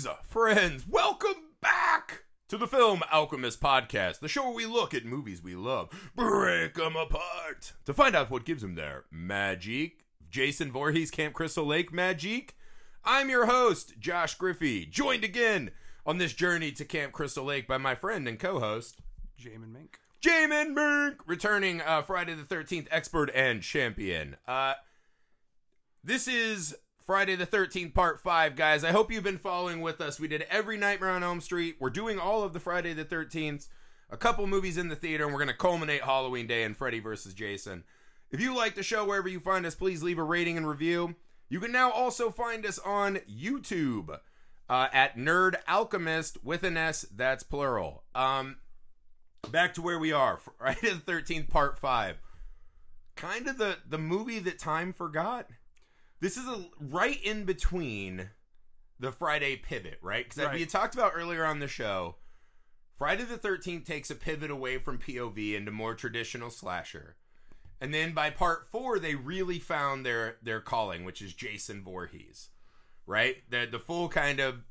Greetings, friends. Welcome back to the Film Alchemist Podcast, the show where we look at movies we love, break them apart to find out what gives them their magic. Jason Voorhees, Camp Crystal Lake magic. I'm your host, Josh Griffey, joined again on this journey to Camp Crystal Lake by my friend and co-host, Jamin Mink. Jamin Mink, returning uh, Friday the 13th expert and champion. Uh, this is Friday the 13th, part 5, guys. I hope you've been following with us. We did every Nightmare on Elm Street. We're doing all of the Friday the 13th, a couple movies in the theater, and we're going to culminate Halloween Day and Freddy vs. Jason. If you like the show wherever you find us, please leave a rating and review. You can now also find us on YouTube uh, at Nerd Alchemist with an S, that's plural. Um, back to where we are, Friday the 13th, part 5. Kind of the, the movie that time forgot. This is a right in between the Friday pivot, right? Because Right. we had talked about earlier on the show, Friday the 13th takes a pivot away from POV into more traditional slasher. And then by part four, they really found their their calling, which is Jason Voorhees, right? The the full kind of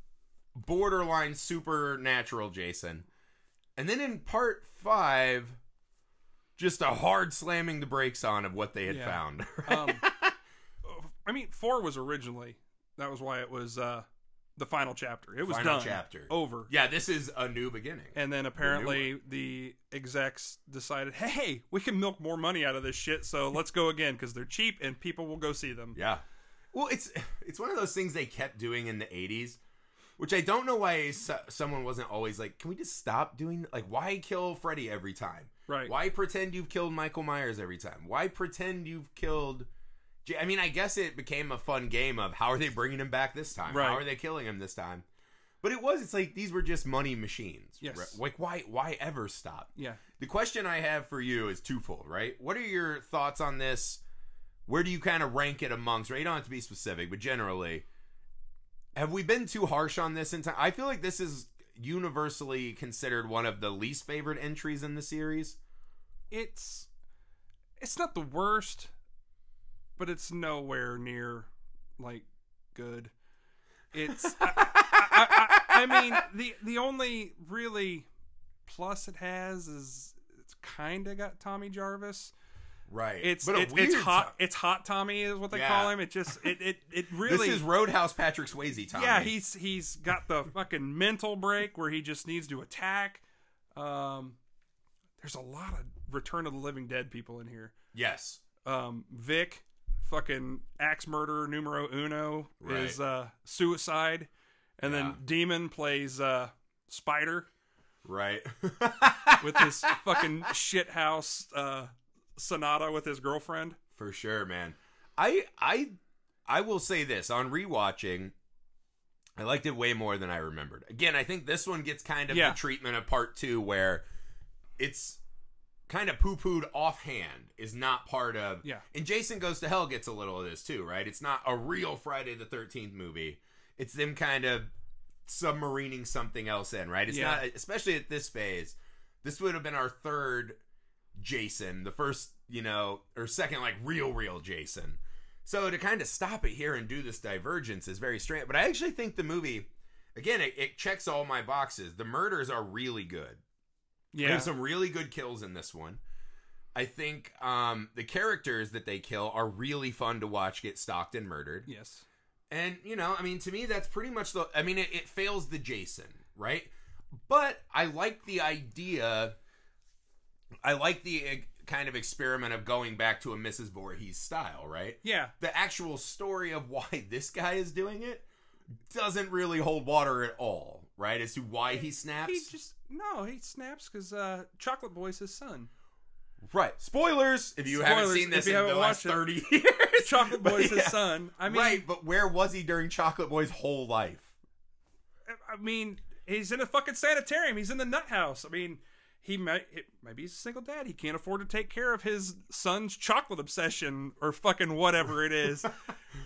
borderline supernatural Jason. And then in part five, just a hard slamming the brakes on of what they had Yeah. found. Um, I mean, four was originally that was why it was uh, the final chapter. It was Final done, chapter. over. yeah, this is a new beginning. And then apparently the execs decided, hey, we can milk more money out of this shit, so let's go again because they're cheap and people will go see them. Yeah. Well, it's it's one of those things they kept doing in the 80s, which I don't know why so, someone wasn't always like, can we just stop doing like why kill Freddy every time? Right. Why pretend you've killed Michael Myers every time? Why pretend you've killed I mean, I guess it became a fun game of how are they bringing him back this time? Right. How are they killing him this time? But it was it's like these were just money machines. Yes. Like why why ever stop? Yeah. The question I have for you is twofold, right? What are your thoughts on this? Where do you kind of rank it amongst, right? You don't have to be specific, but generally, have we been too harsh on this in time? I feel like this is universally considered one of the least favorite entries in the series. It's it's not the worst, but it's nowhere near like good. It's I, I, I, I mean the the only really plus it has is it's kind of got Tommy Jarvis. Right. It's a it's, hot. It's hot Tommy is what they Yeah. call him. It just it it it really. This is Roadhouse Patrick Swayze time. yeah, he's he's got the fucking mental break where he just needs to attack. Um, there's a lot of Return of the Living Dead people in here. Yes. Um, Vic, fucking axe murderer numero uno is uh suicide, and Yeah. then Demon plays uh Spider Right. with his fucking shit house uh Sonata with his girlfriend. For sure, man. I I I will say this on rewatching. I liked it way more than I remembered. Again, I think this one gets kind of Yeah. the treatment of part two where it's kind of poo pooed offhand is not part of Yeah. And Jason Goes to Hell gets a little of this too, right? It's not a real Friday the thirteenth movie. It's them kind of submarining something else in, right? It's Yeah. not especially at this phase. This would have been our third Jason, the first, you know, or second, like real, real Jason. So to kind of stop it here and do this divergence is very strange. But I actually think the movie, again, it, it checks all my boxes. The murders are really good. Yeah, There's some really good kills in this one. I think um, the characters that they kill are really fun to watch get stalked and murdered. yes, And, you know, I mean, to me, that's pretty much the. I mean, it, it fails the Jason, right? But I like the idea. I like the uh, kind of experiment of going back to a Mrs. Voorhees style, right? yeah. The actual story of why this guy is doing it doesn't really hold water at all, right? As to why he snaps. He just no, he snaps because uh, Chocolate Boy's his son. right. Spoilers if you haven't seen this in the last watched it. 30 years. Chocolate Boy's yeah. his son. I mean, right, but where was he during Chocolate Boy's whole life? I mean, he's in a fucking sanitarium. He's in the nut house. I mean, he might maybe he's a single dad. He can't afford to take care of his son's chocolate obsession or fucking whatever it is.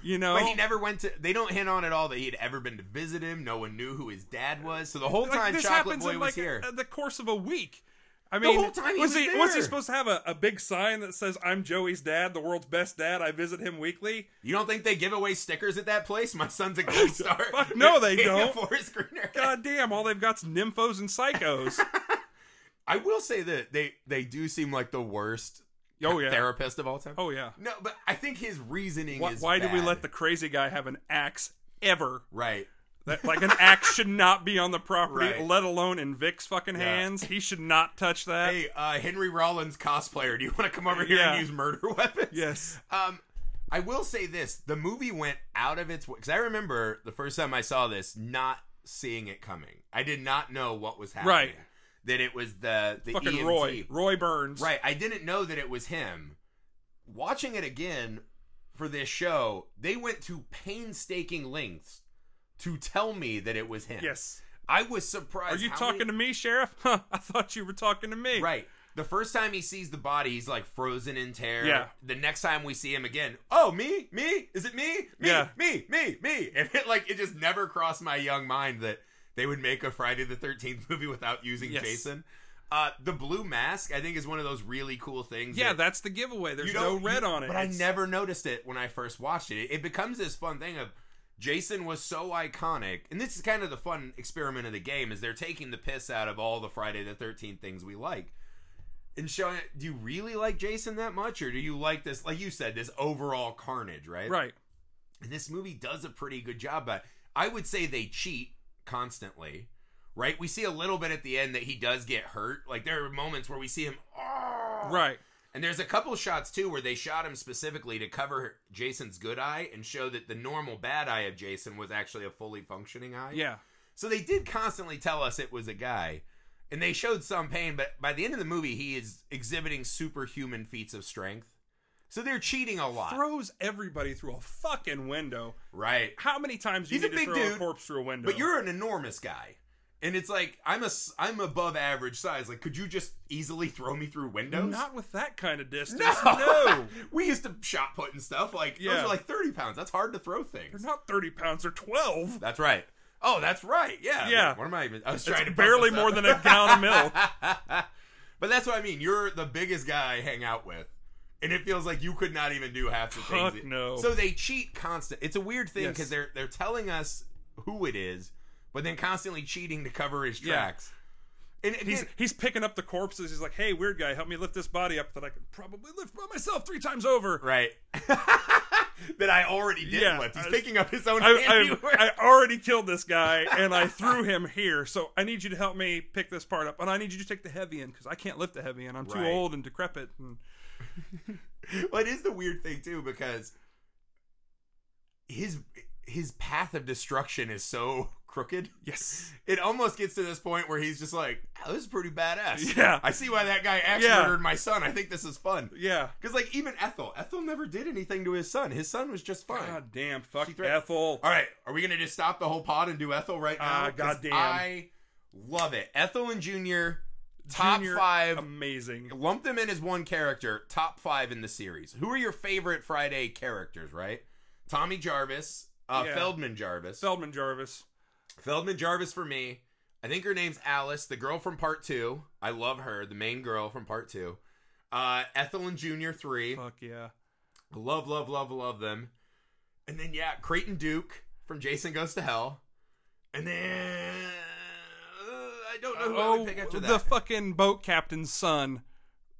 You know, But he never went to. They don't hint on at all that he had ever been to visit him. No one knew who his dad was. So the whole Like, time this Chocolate Boy in was like here. a- the course of a week. I mean, the whole time he was, was he was he supposed to have a, a big sign that says "I'm Joey's dad, the world's best dad. I visit him weekly"? You don't think they give away stickers at that place? My son's a gold star. Fuck no, they don't. For his screener. God damn! All they've got's nymphos and psychos. I will say that they they do seem like the worst Oh yeah. therapist of all time. Oh yeah. No, but I think his reasoning Why, is why did we let the crazy guy have an axe ever? right? That, like an axe should not be on the property, Right. let alone in Vic's fucking Yeah. hands. He should not touch that. Hey, uh, Henry Rollins cosplayer, do you want to come over here Yeah. and use murder weapons? Yes. Um, I will say this: the movie went out of its way because I remember the first time I saw this, not seeing it coming. I did not know what was happening. Right. That it was the the Fucking EMT. Roy. Roy Burns. Right. I didn't know that it was him. Watching it again for this show, they went to painstaking lengths to tell me that it was him. Yes. I was surprised. Are you talking many- to me, Sheriff? Huh, I thought you were talking to me. Right. The first time he sees the body, he's like frozen in terror. Yeah. The next time we see him again, oh me, me, is it me, me, Yeah. me, me, me? And it like it just never crossed my young mind that they would make a Friday the Thirteenth movie without using Yes. Jason. Uh, the blue mask, I think, is one of those really cool things. Yeah, that that's the giveaway. There's no red you- on it. But I never noticed it when I first watched it. it. It becomes this fun thing of Jason was so iconic, and this is kind of the fun experiment of the game is they're taking the piss out of all the Friday the Thirteenth things we like, and showing. Do you really like Jason that much, or do you like this? Like you said, this overall carnage, right? Right. And this movie does a pretty good job. But I would say they cheat constantly. Right, we see a little bit at the end that he does get hurt. Like there are moments where we see him, "Oh!" Right. And there's a couple shots too where they shot him specifically to cover Jason's good eye and show that the normal bad eye of Jason was actually a fully functioning eye. Yeah. So they did constantly tell us it was a guy. And they showed some pain, but by the end of the movie, he is exhibiting superhuman feats of strength. So they're cheating a lot. Throws everybody through a fucking window. right. How many times do you He's a need to big throw dude, a corpse through a window? But you're an enormous guy. And it's like I'm a I'm above average size. Like, could you just easily throw me through windows? not with that kind of distance. No. no. we used to shot put and stuff. Like those Yeah. are like thirty pounds. That's hard to throw things. They're not 30 pounds, they're 12. That's right. Oh, that's right. Yeah. Yeah. What am I even? I was It's trying to barely more than a gallon of milk. but that's what I mean. You're the biggest guy I hang out with. And it feels like you could not even do half the Fuck things. no. So they cheat constant. It's a weird thing Yes. because they're they're telling us who it is, but then constantly cheating to cover his Yeah. tracks. And He's again, he's picking up the corpses. He's like, "Hey, weird guy, help me lift this body up that I could probably lift by myself three times over." right. that I already did Yeah, lift. He's I- picking up his own I. I, I already killed this guy and I threw him here, so I need you to help me pick this part up, and I need you to take the heavy end because I can't lift the heavy end. I'm too old and decrepit. And well, it is the weird thing too because his his path of destruction is so crooked. yes, It almost gets to this point where he's just like, oh, "This is pretty badass." Yeah. I see why that guy axe Yeah. murdered my son. I think this is fun yeah. because, like, even Ethel, Ethel never did anything to his son. His son was just fine. God damn, fuck threat- Ethel. All right, are we gonna just stop the whole pod and do Ethel right now? Ah, goddamn. I love it. Ethel and Junior, top Junior, five. amazing. lump them in as one character, top five in the series. Who are your favorite Friday characters, right? Tommy Jarvis, uh, Yeah. Feldman Jarvis. Feldman Jarvis. Feldman Jarvis for me. I think her name's Alice, the girl from part two. I love her, the main girl from part two. Uh, Ethel and Junior, three. Fuck yeah. Love, love, love, love them. And then, yeah, Creighton Duke from Jason Goes to Hell. And then. I don't know who I Oh, would pick after the fucking boat captain's son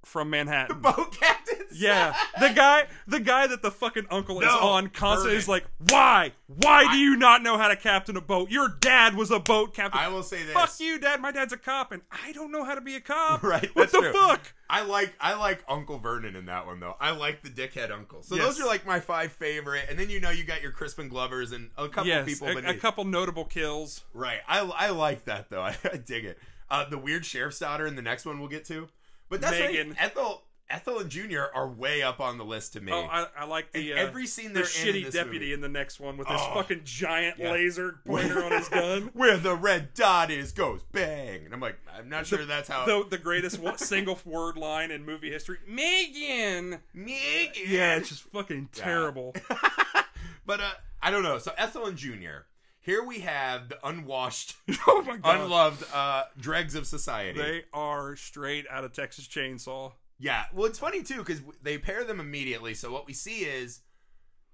from Manhattan. The boat captains. Yeah, the guy, the guy that the fucking uncle is No, on constantly is like, why, why do you not know how to captain a boat? Your dad was a boat captain. I will say this. Fuck you, dad. My dad's a cop, and I don't know how to be a cop. Right, What that's the true. fuck? I like I like Uncle Vernon in that one though. I like the dickhead uncle. So Yes. those are like my five favorite. And then you know you got your Crispin Glovers and a couple Yes, people. a, a couple notable kills. right. I I like that though. I, I dig it. Uh, the weird sheriff's daughter in the next one we'll get to. But that's right. Megan. Ethel Ethel and Junior are way up on the list to me. Oh, I, I like the uh, every scene the they're in in shitty this deputy movie. in the next one with his Oh. fucking giant Yeah. laser pointer on his gun. Where the red dot is goes bang. And I'm like, I'm not sure that's how. The, the greatest one, single word line in movie history. Megan. Megan. Yeah, it's just fucking terrible. but uh, I don't know. So Ethel and Junior. here we have the unwashed, oh my god. unloved uh, dregs of society. They are straight out of Texas Chainsaw. Yeah, well, it's funny too because they pair them immediately. So what we see is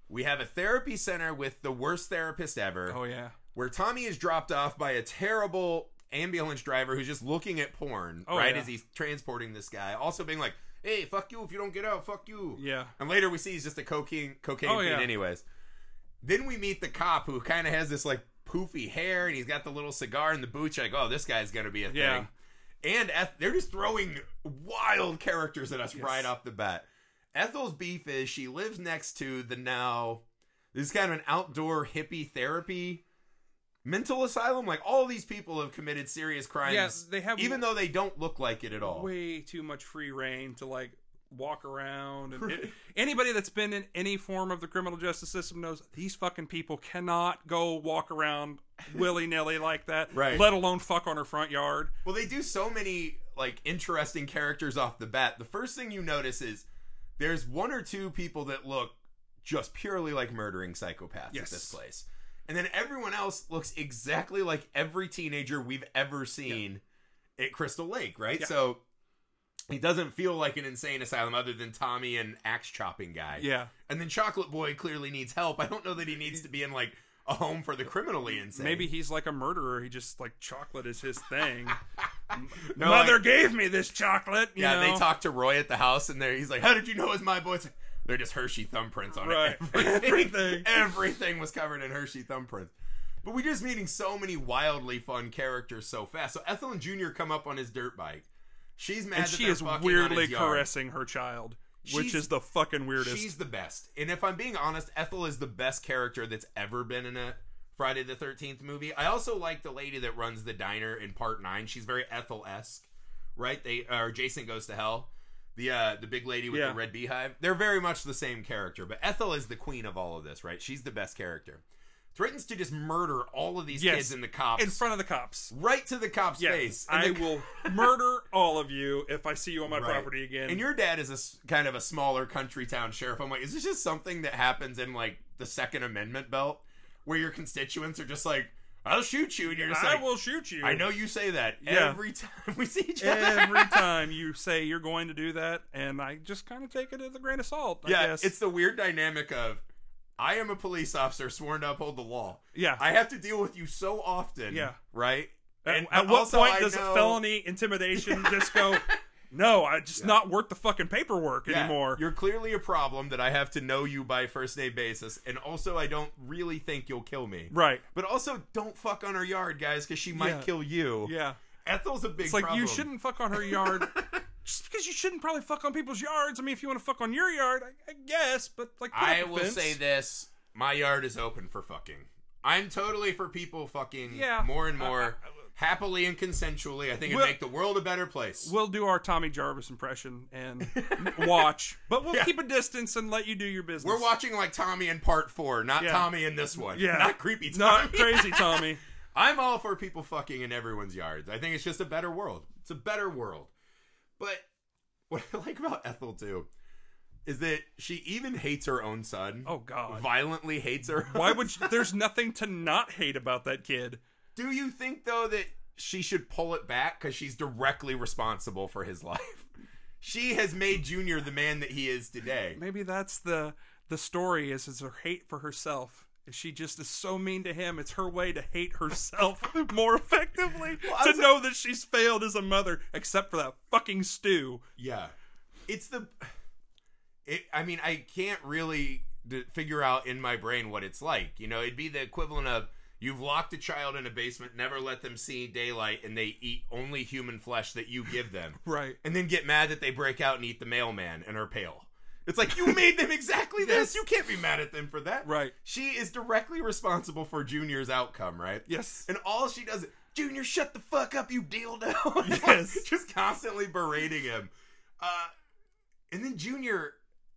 we have a therapy center with the worst therapist ever, Oh yeah. where Tommy is dropped off by a terrible ambulance driver who's just looking at porn, Oh, right, yeah. as he's transporting this guy. Also being like, "Hey, fuck you if you don't get out, fuck you." Yeah. And later we see he's just a cocaine cocaine Oh, yeah. anyways. Then we meet the cop who kind of has this like poofy hair and he's got the little cigar in the boots. Like, oh, this guy's gonna be a Yeah. And Eth- they're just throwing wild characters at us Yes. right off the bat. Ethel's beef is she lives next to the now this is kind of an outdoor hippie therapy mental asylum. Like all these people have committed serious crimes. Yeah, they have even though they don't look like it at all. way too much free reign to like walk around and it- anybody that's been in any form of the criminal justice system knows these fucking people cannot go walk around willy-nilly like that Right. let alone fuck on her front yard Well, they do so many like interesting characters off the bat. The first thing you notice is there's one or two people that look just purely like murdering psychopaths Yes. at this place. And then everyone else looks exactly like every teenager we've ever seen at Crystal Lake, right? Yeah. So it doesn't feel like an insane asylum other than Tommy and axe chopping guy. yeah And then Chocolate Boy clearly needs help. I don't know that he needs to be in like a home for the criminally insane. maybe he's like a murderer he just like chocolate is his thing No, mother like- gave me this chocolate you Yeah, know? they talk to Roy at the house, and there he's like, "How did you know it was my boy?" Like, They're just Hershey thumbprints on Right. it. Everything, Everything. everything was covered in Hershey thumbprints. But we're just meeting so many wildly fun characters so fast. So Ethel and Junior come up on his dirt bike. She's mad and that she is weirdly caressing her child which She's- is the fucking weirdest She's the best. And if I'm being honest, Ethel is the best character that's ever been in a Friday the 13th movie. I also like the lady that runs the diner in part 9. She's very Ethel esque, right? They Or Jason Goes to Hell. The uh, the big lady with Yeah. the red beehive. They're very much the same character. But Ethel is the queen of all of this, right? She's the best character. Threatens to just murder all of these Yes. kids and the cops in front of the cops right to the cop's Yes, face. I And the- will murder all of you if I see you on my Right. property again. And your dad is a kind of a smaller country town sheriff. I'm like, is this just something that happens in like the Second Amendment belt, where your constituents are just like, "I'll shoot you," and you're just I like, will shoot you. "I know you say that Yeah. every time we see each other." Every time you say you're going to do that, and I just kind of take it as a grain of salt. I yeah, guess. it's the weird dynamic of, I am a police officer sworn to uphold the law. yeah. I have to deal with you so often. Yeah. right. at, And at what point I does know- felony intimidation just go? No, I just not worth the fucking paperwork Yeah, anymore. You're clearly a problem that I have to know you by first name basis, and also I don't really think you'll kill me. Right. But also, don't fuck on her yard, guys, because she might Yeah. kill you. Yeah. Ethel's a big It's like problem. you shouldn't fuck on her yard. Just because you shouldn't probably fuck on people's yards. I mean, if you want to fuck on your yard, I, I guess. But like, put I up a will fence. say this: my yard is open for fucking. I'm totally for people fucking Yeah. more and I- more I- I- happily and consensually. I think it'd Well- make the world a better place. We'll do our Tommy Jarvis impression and watch, but we'll Yeah. keep a distance and let you do your business. We're watching like Tommy in part four, not Yeah. Tommy in this one. Yeah. not creepy Tommy. Not crazy, Tommy. I'm all for people fucking in everyone's yards. I think it's just a better world. It's a better world. But what I like about Ethel too is that she even hates her own son. Oh God. Violently hates her. Why would she, there's nothing to not hate about that kid? Do you think though that she should pull it back because she's directly responsible for his life? She has made Junior the man that he is today. Maybe that's the the story is is her hate for herself. She just is so mean to him. It's her way to hate herself more effectively. I to know that she's failed as a mother, except for that fucking stew. Yeah, it's the. It. I mean, I can't really d- figure out in my brain what it's like. You know, it'd be the equivalent of you've locked a child in a basement, never let them see daylight, and they eat only human flesh that you give them, Right. and then get mad that they break out and eat the mailman and are pale. It's like you made them exactly this. You can't be mad at them for that. Right. She is directly responsible for Junior's outcome, right? Yes. And all she does is, Junior, shut the fuck up, you dildo. Yes. Just constantly berating him. Uh, and then Junior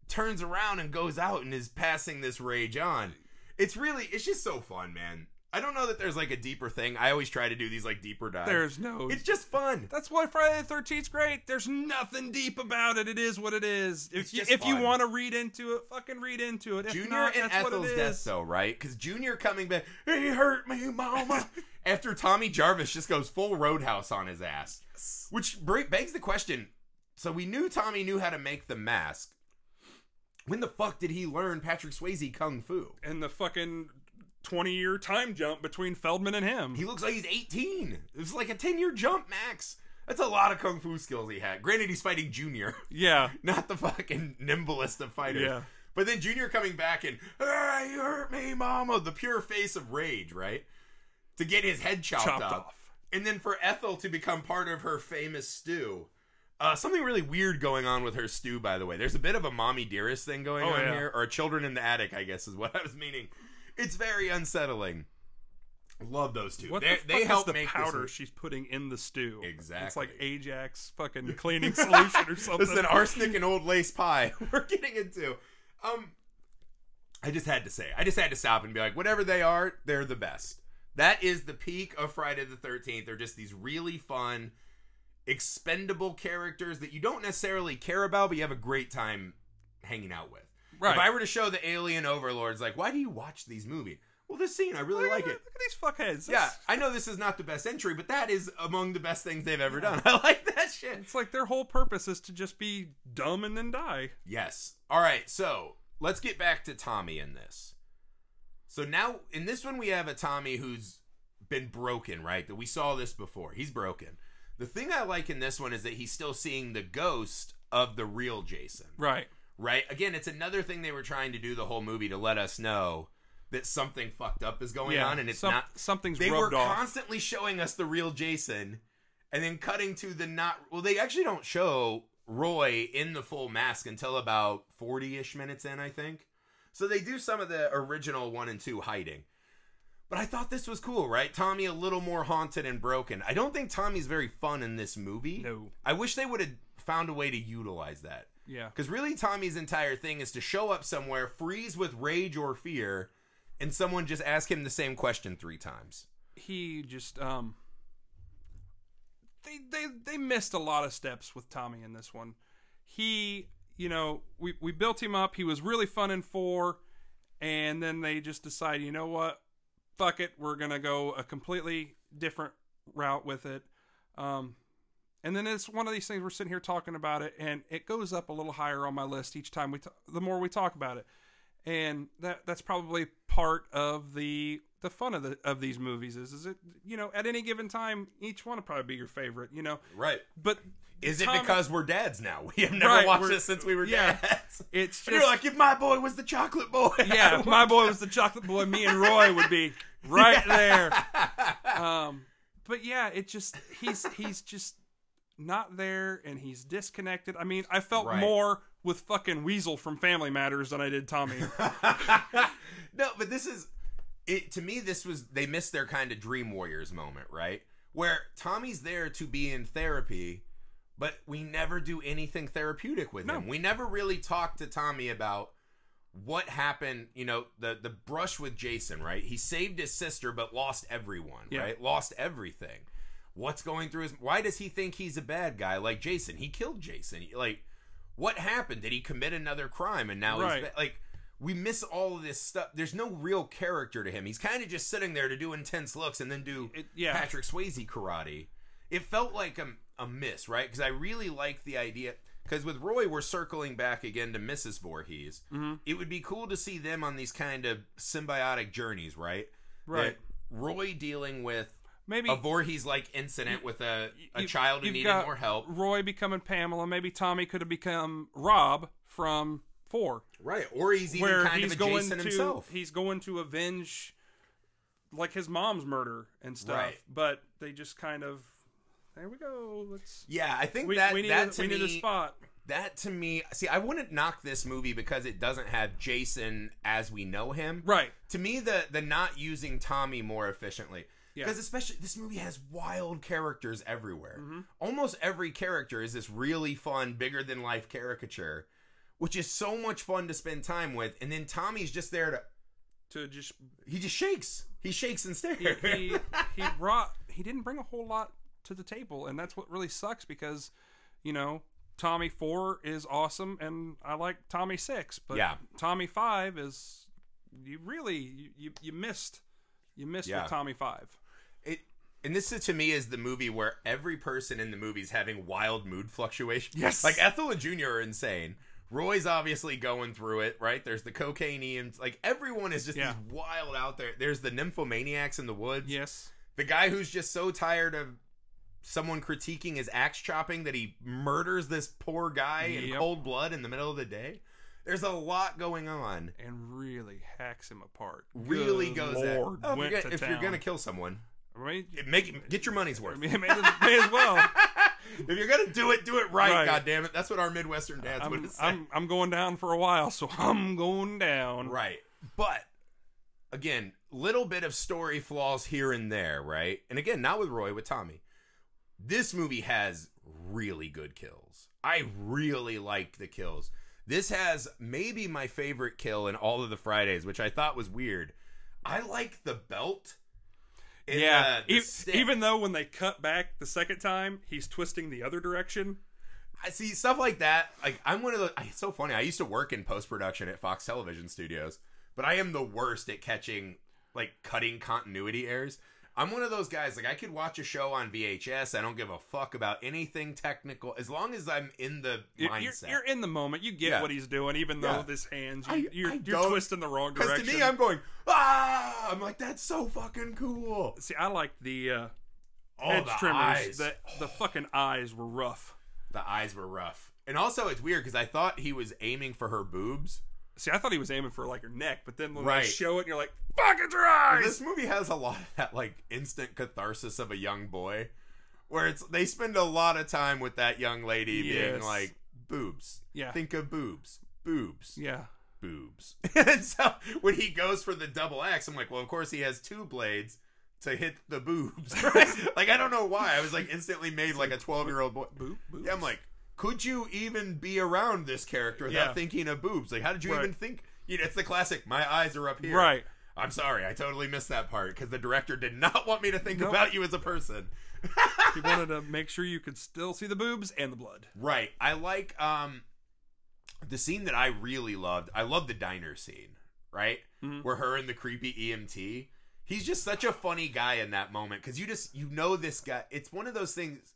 turns around and goes out and is passing this rage on. It's really, it's just so fun, man. I don't know that there's like a deeper thing. I always try to do these like deeper dives. There's no. it's just fun. That's why Friday the Thirteenth's great. There's nothing deep about it. It is what it is. If It's you, just if you want to read into it, fucking read into it. If Junior not, and that's what Ethel's death, though, right? Because Junior coming back, he hurt me, mama. After Tommy Jarvis just goes full roadhouse on his ass, which begs the question. So we knew Tommy knew how to make the mask. When the fuck did he learn Patrick Swayze kung fu? And the fucking twenty year time jump between Feldman and him. He looks like he's 18. It was like a 10 year jump max. That's a lot of kung fu skills he had. Granted, he's fighting Junior, yeah. not the fucking nimblest of fighters. Yeah. But then Junior coming back and, ah, you hurt me, mama. The pure face of rage, right? To get his head chopped, Chopped off. off. And then for Ethel to become part of her famous stew. Uh, something really weird going on with her stew, by the way. There's a bit of a mommy dearest thing going Oh, on yeah. here, or children in the attic, I guess is what I was meaning. It's very unsettling. Love those two. What they the fuck they is help the make powder she's putting in the stew? Exactly. It's like Ajax fucking cleaning solution or something. It's an arsenic and old lace pie. We're getting into. Um, I just had to say, I just had to stop and be like, whatever they are, they're the best. That is the peak of Friday the Thirteenth. They're just these really fun, expendable characters that you don't necessarily care about, but you have a great time hanging out with. Right. If I were to show the alien overlords, like, why do you watch these movies? Well, this scene, I really like it. Look at these fuckheads. Yeah, That's- I know this is not the best entry, but that is among the best things they've ever done. I like that shit. It's like their whole purpose is to just be dumb and then die. Yes. All right, so let's get back to Tommy in this. So now in this one we have a Tommy who's been broken, right? That we saw this before. He's broken. The thing I like in this one is that he's still seeing the ghost of the real Jason. Right. Right? Again, it's another thing they were trying to do the whole movie to let us know that something fucked up is going yeah. on and it's Some- not something's they were off. constantly showing us the real Jason and then cutting to the not well they actually don't show Roy in the full mask until about 40ish minutes in I think. So they do some of the original 1 and 2 hiding. But I thought this was cool, right? Tommy a little more haunted and broken. I don't think Tommy's very fun in this movie. No. I wish they would have found a way to utilize that. Yeah. Because really, Tommy's entire thing is to show up somewhere, freeze with rage or fear, and someone just ask him the same question three times. He just um they they they missed a lot of steps with Tommy in this one. He, you know, we we built him up. He was really fun in 4 and then they just decide, you know what? Fuck it, we're going to go a completely different route with it. Um and then it's one of these things we're sitting here talking about it and it goes up a little higher on my list each time we t- the more we talk about it. And that that's probably part of the the fun of the of these movies is is it you know at any given time each one will probably be your favorite, you know. Right. But Is it because we're dads now? We have never Right, watched this since we were yeah. dads. it's just you're like, if my boy was the chocolate boy. yeah, if my boy was the chocolate boy, me and Roy would be right there. Um, but yeah, it just he's he's just not there, and he's disconnected. I mean, I felt Right. more with fucking Weasel from Family Matters than I did Tommy. no, but this is it to me this was they missed their kind of dream warriors moment, right? Where Tommy's there to be in therapy, but we never do anything therapeutic with No. him. We never really talk to Tommy about what happened, you know, the the brush with Jason, right? He saved his sister but lost everyone, Yeah. right? Lost everything. What's going through his why does he think he's a bad guy like Jason? He killed Jason. Like what happened? Did he commit another crime and now Right. he's like we miss all of this stuff. There's no real character to him. He's kind of just sitting there to do intense looks and then do It- yeah. Patrick Swayze karate. It felt like a, a miss, right? Because I really like the idea. Because with Roy, we're circling back again to Mrs. Voorhees. Mhm. It would be cool to see them on these kind of symbiotic journeys, right? Right. That Roy dealing with Maybe a Voorhees like incident with a, a you- child who needed more help. Roy becoming Pamela. Maybe Tommy could have become Rob from Four, Right. Or he's even where kind he's of a going Jason to himself. he's going to avenge like his mom's murder and stuff. Right. But they just kind of there we go. Let's yeah, I think we, that we need that to we me, need a spot. that to me see i wouldn't knock this movie because it doesn't have jason as we know him Right. to me the the not using tommy more efficiently Yeah. because especially this movie has wild characters everywhere Mm-hmm. almost every character is this really fun bigger than life caricature which is so much fun to spend time with and then tommy's just there to To just he just shakes He shakes and stares. he, he he brought he didn't bring a whole lot to the table, and that's what really sucks because you know Tommy four is awesome, and I like Tommy six, but Yeah. Tommy five is you really you you, you missed you missed Yeah. with Tommy five. And this is, to me is the movie where every person in the movie is having wild mood fluctuations. Yes. like Ethel and Junior are insane. Roy's obviously going through it, right? There's the cocaine and Like everyone is just Yeah. wild out there. There's the nymphomaniacs in the woods. Yes, The guy who's just so tired of someone critiquing his axe chopping that he murders this poor guy in cold blood in the middle of the day. There's a lot going on. and really hacks him apart. Really Good goes Lord, at. Oh, if went you're, to gonna, if you're gonna kill someone, Mean, make get your money's worth. may, may as well. if you're gonna do it, do it right. Right. God damn it! That's what our Midwestern dads would I'm, have said. I'm I'm going down for a while, so I'm going down. Right. But again, little bit of story flaws here and there, right? And again, not with Roy, with Tommy. This movie has really good kills. I really like the kills. This has maybe my favorite kill in all of the Fridays, which I thought was weird. I like the belt. In Yeah, the- the e- even though when they cut back the second time, he's twisting the other direction. I see stuff like that. Like I'm one of the. It's so funny. I used to work in post production at Fox Television Studios, but I am the worst at catching like cutting continuity errors. I'm one of those guys. Like I could watch a show on VHS. I don't give a fuck about anything technical as long as I'm in the You're, you're, mindset. you're in the moment. You get Yeah. what he's doing, even though Yeah. this hands, you, you're, I you're twisting the wrong direction. Because to me, I'm going ah. I'm like that's so fucking cool. See, I like the uh, Oh, edge the trimmers. eyes. The, the fucking eyes were rough. The eyes were rough, and also it's weird because I thought he was aiming for her boobs. See, I thought he was aiming for like her neck, but then when Right. they show it, and you're like, "Fuck, it's her eyes!" This movie has a lot of that like instant catharsis of a young boy, where it's they spend a lot of time with that young lady being like boobs. Yeah. think of boobs, boobs, yeah, boobs. and so when he goes for the double X, I'm like, well, of course he has two blades to hit the boobs. Right? like I don't know why I was like instantly made like a 12 year old boy. Boob, boobs. Yeah, I'm like, could you even be around this character without Yeah. thinking of boobs? Like, how did you Right. even think? You know, it's the classic. My eyes are up here. right. I'm sorry, I totally missed that part because the director did not want me to think Nope. about you as a person. He wanted to make sure you could still see the boobs and the blood. right. I like um the scene that I really loved. I love the diner scene, right? Mhm. Where her and the creepy EMT. He's just such a funny guy in that moment because you just you know this guy. It's one of those things.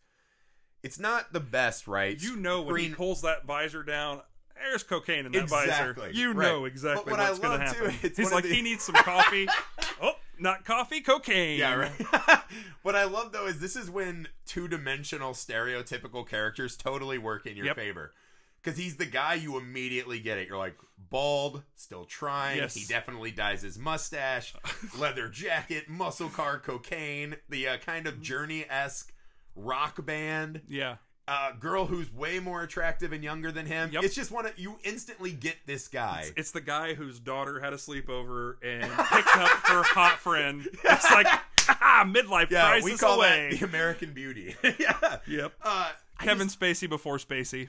It's not the best, right? You know when he pulls that visor down, there's cocaine in that visor. You right. know exactly But what I what's going to love, too, happen. it's He's one of like, the- he needs some coffee. oh, not coffee, cocaine. Yeah, right. what I love though is this is when two-dimensional stereotypical characters totally work in your Yep. favor. Cuz he's the guy you immediately get it. You're like bald, still trying. Yes. He definitely dyes his mustache, leather jacket, muscle car, cocaine, the uh, kind of journey-esque rock band. Yeah. Uh, girl who's way more attractive and younger than him. Yep. It's just one of you instantly get this guy. It's the guy whose daughter had a sleepover and picked up her hot friend. It's like, ah, midlife yeah, crisis we call away. that the American Beauty. yeah. Yep. Uh, Kevin Spacey before Spacey.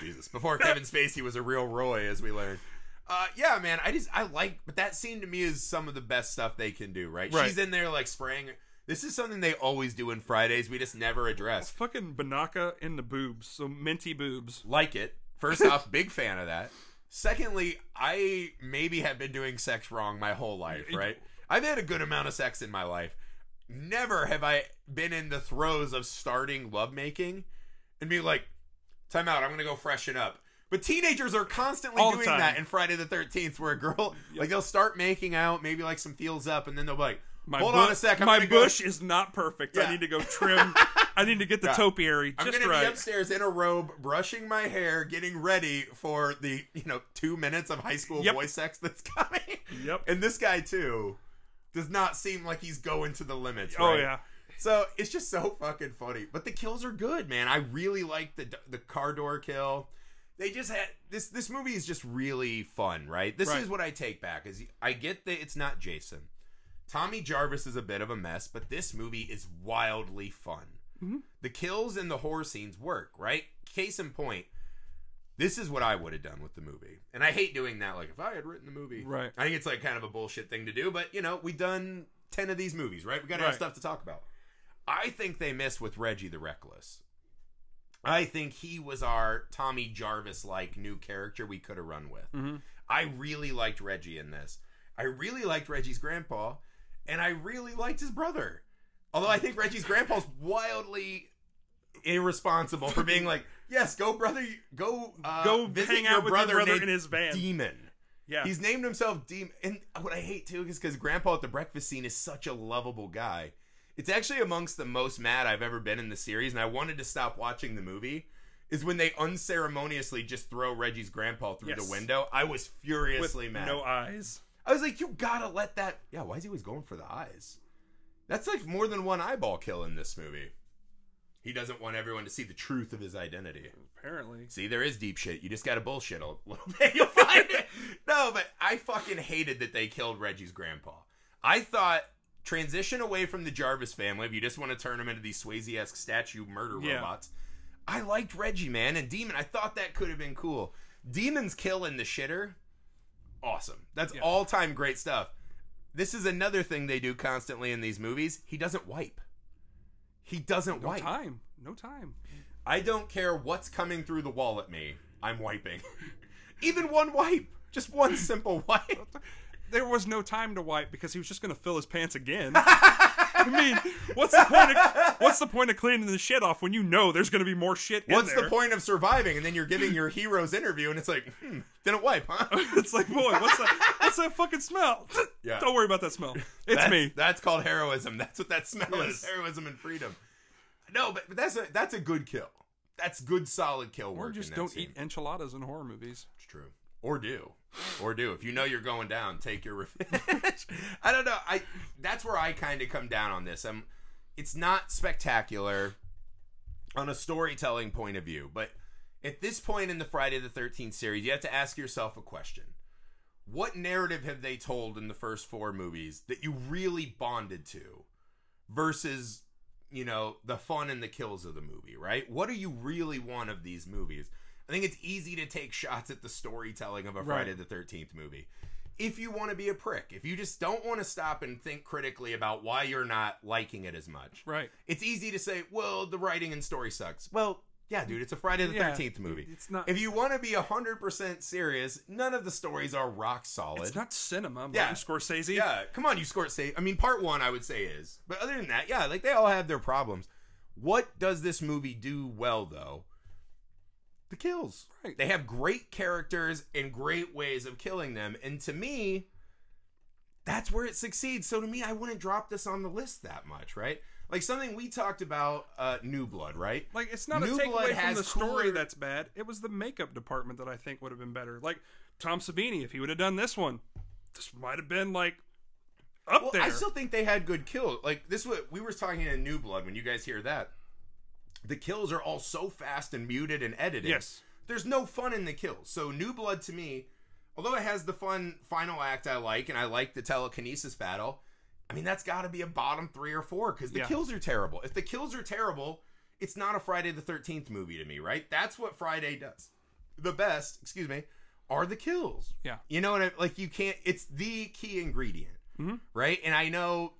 Jesus. Before Kevin Spacey was a real Roy, as we learned. Uh, yeah, man. I just I like, but that scene to me is some of the best stuff they can do. Right? Right. She's in there like spraying. This is something they always do in Fridays. We just never address. Fucking Binaca in the boobs. So minty boobs. Like it. First off, big fan of that. Secondly, I maybe have been doing sex wrong my whole life. Right? I've had a good amount of sex in my life. Never have I been in the throes of starting lovemaking and be like, time out, I'm gonna go freshen up. But teenagers are constantly All doing that in Friday the thirteenth where a girl like they'll start making out, maybe like some feels up, and then they'll be like, My Hold bu- on a sec, I'm my gonna go- bush is not perfect. Yeah. I need to go trim. I need to get the Yeah. topiary I'm just gonna be upstairs in a robe, brushing my hair, getting ready for the you know two minutes of high school Yep. boy sex that's coming. Yep. And this guy too does not seem like he's going to the limits. Oh right? yeah. So it's just so fucking funny. But the kills are good, man. I really like the the car door kill. They just had this. This movie is just really fun, right? This Right. is what I take back. Is I get that it's not Jason. Tommy Jarvis is a bit of a mess, but this movie is wildly fun. Mhm. The kills and the horror scenes work, right? Case in point, this is what I would have done with the movie. And I hate doing that. Like, if I had written the movie, Right. I think it's like kind of a bullshit thing to do, but you know, we've done ten of these movies, right? We got to have stuff to talk about. I think they missed with Reggie the Reckless. I think he was our Tommy Jarvis like new character we could have run with. Mhm. I really liked Reggie in this. I really liked Reggie's grandpa, and I really liked his brother. Although I think Reggie's grandpa's wildly irresponsible for being like, "Yes, go brother, go uh, Go visit hang your out with brother, your brother in his van. Demon." yeah. He's named himself Demon. And what I hate too is because Grandpa at the breakfast scene is such a lovable guy. It's actually amongst the most mad I've ever been in the series, and I wanted to stop watching the movie. Is when they unceremoniously just throw Reggie's grandpa through Yes. the window. I was with furiously mad. no eyes. I was like, you gotta let that. Yeah, why is he always going for the eyes? That's like more than one eyeball kill in this movie. He doesn't want everyone to see the truth of his identity. Apparently. See, there is deep shit. You just gotta bullshit a little bit. You'll find it. No, but I fucking hated that they killed Reggie's grandpa. I thought transition away from the Jarvis family if you just want to turn them into these Swayze esque statue murder Yeah. robots. I liked Reggie, man, and Demon. I thought that could have been cool. Demon's kill in the shitter, awesome. That's Yeah. all time great stuff. This is another thing they do constantly in these movies. He doesn't wipe. He doesn't No wipe. No time. No time. I don't care what's coming through the wall at me. I'm wiping. Even one wipe. Just one simple wipe. There was no time to wipe because he was just going to fill his pants again. I mean, what's the point? Of, what's the point of cleaning the shit off when you know there's going to be more shit in What's the point of surviving? And then you're giving your hero's interview, and it's like, hmm, didn't wipe, huh? it's like, boy, what's that? What's that fucking smell? Yeah. Don't worry about that smell. It's that's, me. That's called heroism. That's what that smell Yes. is. Heroism and freedom. No, but, but that's a that's a good kill. That's good, solid kill work. Or just don't scene. eat enchiladas in horror movies. Or do. Or do. If you know you're going down, take your revenge. I don't know. I that's where I kind of come down on this. I'm it's not spectacular on a storytelling point of view, but at this point in the Friday the 13th series, you have to ask yourself a question. What narrative have they told in the first four movies that you really bonded to versus, you know, the fun and the kills of the movie, right? What do you really want of these movies? I think it's easy to take shots at the storytelling of a Friday Right. the 13th movie. If you want to be a prick, if you just don't want to stop and think critically about why you're not liking it as much, Right. it's easy to say, well, the writing and story sucks. Well, yeah, dude, it's a Friday the Yeah, 13th movie. It's not. If you want to be 100% serious, none of the stories are rock solid. It's not cinema. Yeah. Scorsese. Yeah, come on, you scored say. I mean, part one, I would say is, but other than that, yeah, like they all have their problems. What does this movie do well, though? The kills. Right. They have great characters and great ways of killing them, and to me, that's where it succeeds. So to me, I wouldn't drop this on the list that much, right? Like something we talked about, uh, New Blood, right? Like it's not New a takeaway Blood from has the story cooler- that's bad. It was the makeup department that I think would have been better. Like Tom Savini, if he would have done this one, this might have been like up Well, there. I still think they had good kills. Like this, what we were talking in New Blood. When you guys hear that, the kills are all so fast and muted and edited. Yes. there's no fun in the kills. So New Blood to me, although it has the fun final act I like, and I like the telekinesis battle. I mean, that's got to be a bottom three or four because the Yeah. kills are terrible. If the kills are terrible, it's not a Friday the Thirteenth movie to me, right? That's what Friday does. The best, excuse me, are the kills. Yeah. You know what I like? You can't. It's the key ingredient, Mhm. right? And I know,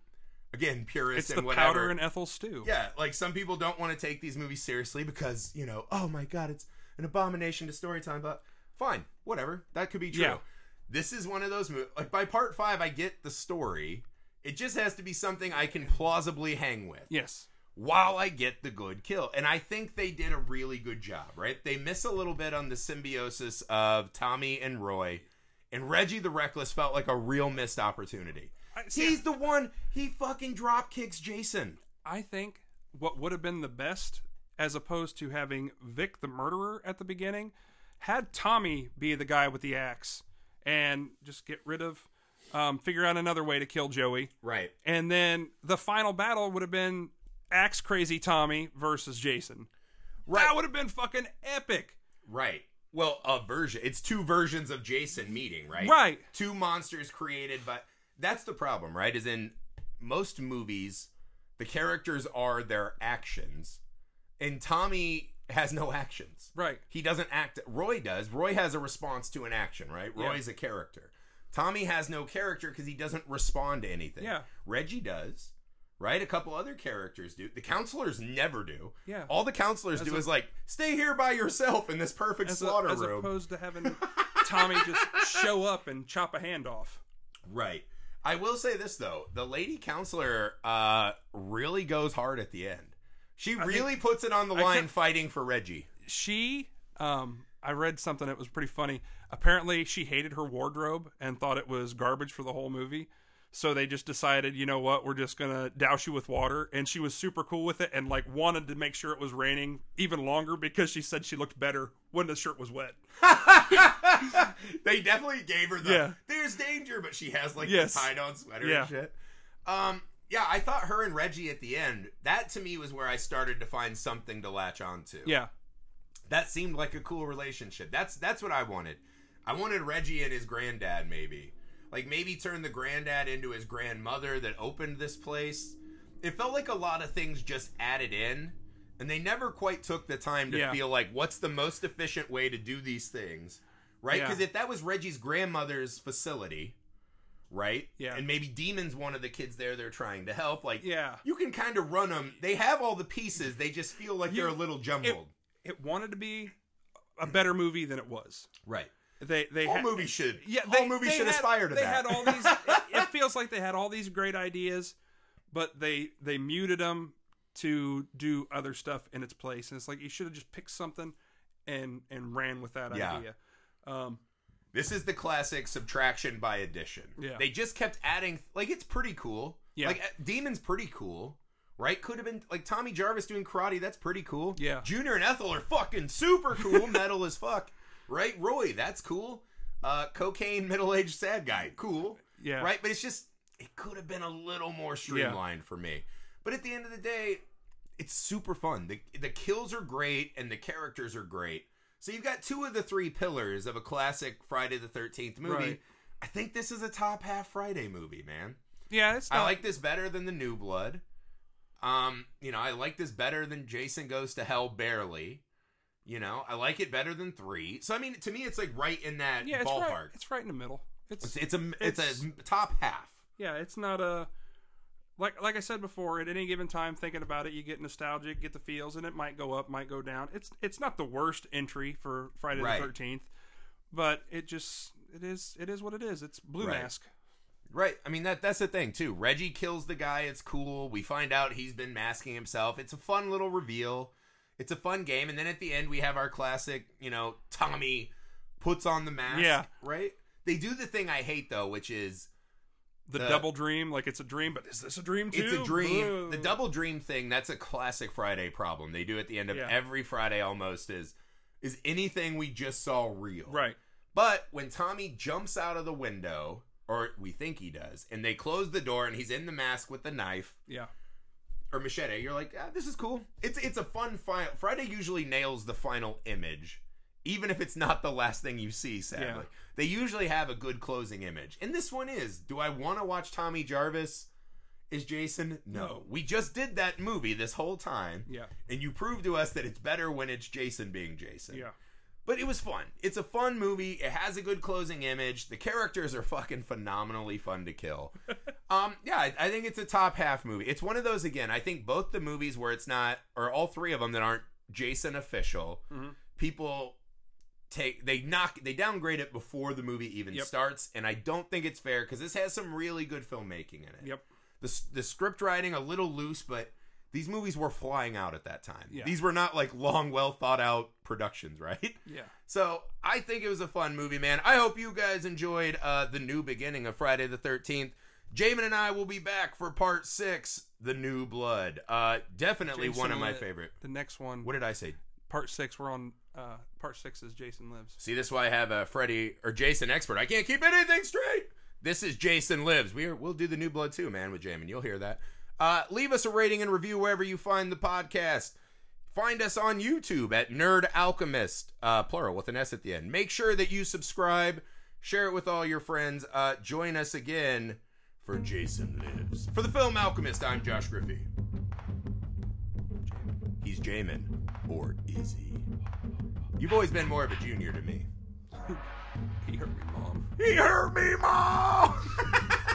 again, purists it's and the whatever. powder and Ethel stew. Yeah, like some people don't want to take these movies seriously because, you know, oh my god, it's an abomination to story time, but fine, whatever. That could be true. Yeah. This is one of those movies. Like by part five, I get the story. It just has to be something I can plausibly hang with Yes. while I get the good kill. And I think they did a really good job, right? They miss a little bit on the symbiosis of Tommy and Roy. And Reggie the Reckless felt like a real missed opportunity. I, see, He's the one, he fucking drop kicks Jason. I think what would have been the best, as opposed to having Vic the murderer at the beginning, had Tommy be the guy with the axe and just get rid of, um, figure out another way to kill Joey. Right. And then the final battle would have been axe crazy Tommy versus Jason. Right. That would have been fucking epic. Right. Well, a version. It's two versions of Jason meeting, right? Right. Two monsters created by. That's the problem, right? Is in most movies, the characters are their actions, and Tommy has no actions. Right. He doesn't act. Roy does. Roy has a response to an action, right? Yeah. Roy's a character. Tommy has no character because he doesn't respond to anything. Yeah. Reggie does. Right? A couple other characters do. The counselors never do. Yeah. All the counselors As do a- is like, stay here by yourself in this perfect as, a- as room. opposed to having Tommy just show up and chop a hand off. Right. I will say this though, the lady counselor uh really goes hard at the end. She think- really puts it on the I line kept- fighting for Reggie. She, um, I read something that was pretty funny. Apparently, she hated her wardrobe and thought it was garbage for the whole movie. So they just decided, you know what, we're just gonna douse you with water, and she was super cool with it, and like wanted to make sure it was raining even longer because she said she looked better when the shirt was wet. they definitely gave her the Yeah. there's danger, but she has like Yes. the tied on sweater Yeah. and shit. Um yeah, I thought her and Reggie at the end, that to me was where I started to find something to latch on to. Yeah, That seemed like a cool relationship. That's that's what I wanted. I wanted Reggie and his granddad maybe. Like maybe turn the granddad into his grandmother that opened this place. It felt like a lot of things just added in and they never quite took the time to Yeah. feel like what's the most efficient way to do these things. Right? Yeah. Cuz if that was Reggie's grandmother's facility, right? Yeah. And maybe Demon's one of the kids there they're trying to help like yeah. you can kind of run them. They have all the pieces. They just feel like You- they're a little jumbled. It wanted to be a better movie than it was. right. They they All had- movies should. Yeah, all they, movies should had- aspire to they that. had all these. it, it feels like they had all these great ideas, but they they muted them to do other stuff in its place, and it's like you should have just picked something and and ran with that Yeah. idea. Um, this is the classic subtraction by addition. Yeah. They just kept adding. Like it's pretty cool. Yeah. Like uh, Demon's pretty cool. Right? Could have been like Tommy Jarvis doing karate. That's pretty cool. Yeah. Junior and Ethel are fucking super cool. metal as fuck. Right? Roy, that's cool. Uh, cocaine, middle aged sad guy. Cool. yeah, right? But it's just it could have been a little more streamlined for me. But at the end of the day, it's super fun. The the kills are great and the characters are great. So you've got two of the three pillars of a classic Friday the Thirteenth movie. Right. I think this is a top half Friday movie, man. Yeah, it's I like this better than the New Blood. Um, you know, I like this better than Jason Goes to Hell barely. You know, I like it better than three. So I mean, to me, it's like right in that yeah, it's ballpark. right. It's right in the middle. It's, It's, it's a it's, It's- a top half. yeah, it's not a like like I said before. At any given time, thinking about it, you get nostalgic, get the feels, and it might go up, might go down. It's it's not the worst entry for Friday Right. the Thirteenth, but it just it is it is what it is. It's Blue Right. Mask. Right. I mean that that's the thing too. Reggie kills the guy. It's cool. We find out he's been masking himself. It's a fun little reveal. It's a fun game. And then at the end we have our classic, you know, Tommy puts on the mask. Yeah. Right? They do the thing I hate though, which is The The- double dream, like it's a dream, but is this a dream too? it's a dream. Ugh. The double dream thing, that's a classic Friday problem. They do at the end of Yeah. every Friday almost is is anything we just saw real. right. But when Tommy jumps out of the window, or we think he does, and they close the door and he's in the mask with the knife, Yeah, or machete, you're like, ah, this is cool. It's it's a fun final. Friday usually nails the final image, even if it's not the last thing you see. Sadly, Yeah. they usually have a good closing image, and this one is. Do I want to watch Tommy Jarvis? Is Jason? No. No. We just did that movie this whole time, yeah, and you proved to us that it's better when it's Jason being Jason. yeah. But it was fun. It's a fun movie. It has a good closing image. The characters are fucking phenomenally fun to kill. um, yeah, I, I think it's a top half movie. It's one of those again. I think both the movies where it's not, or all three of them that aren't Jason official, Mhm. people take they knock they downgrade it before the movie even Yep. starts, and I don't think it's fair because this has some really good filmmaking in it. Yep. The the script writing a little loose, but. These movies were flying out at that time. Yeah. These were not like long, well thought out productions, right? Yeah. So I think it was a fun movie, man. I hope you guys enjoyed uh, the new beginning of Friday the Thirteenth. Jamin and I will be back for part six, The New Blood. Uh, definitely Jason one of my favorite. The next one, What did I say? part six. We're on uh, part six. Is Jason lives. See, this is why I have a Freddy or Jason expert. I can't keep anything straight. This is Jason Lives. We are, we'll do the New Blood too, man, with Jamin. You'll hear that. Uh, leave us a rating and review wherever you find the podcast. Find us on YouTube at Nerd Alchemist, uh, plural with an S at the end. Make sure that you subscribe, share it with all your friends. Uh, join us again for Jason Lives. For the film Alchemist, I'm Josh Griffey. He's Jamin, or is he? You've always been more of a junior to me. He hurt me, mom. He hurt me, mom.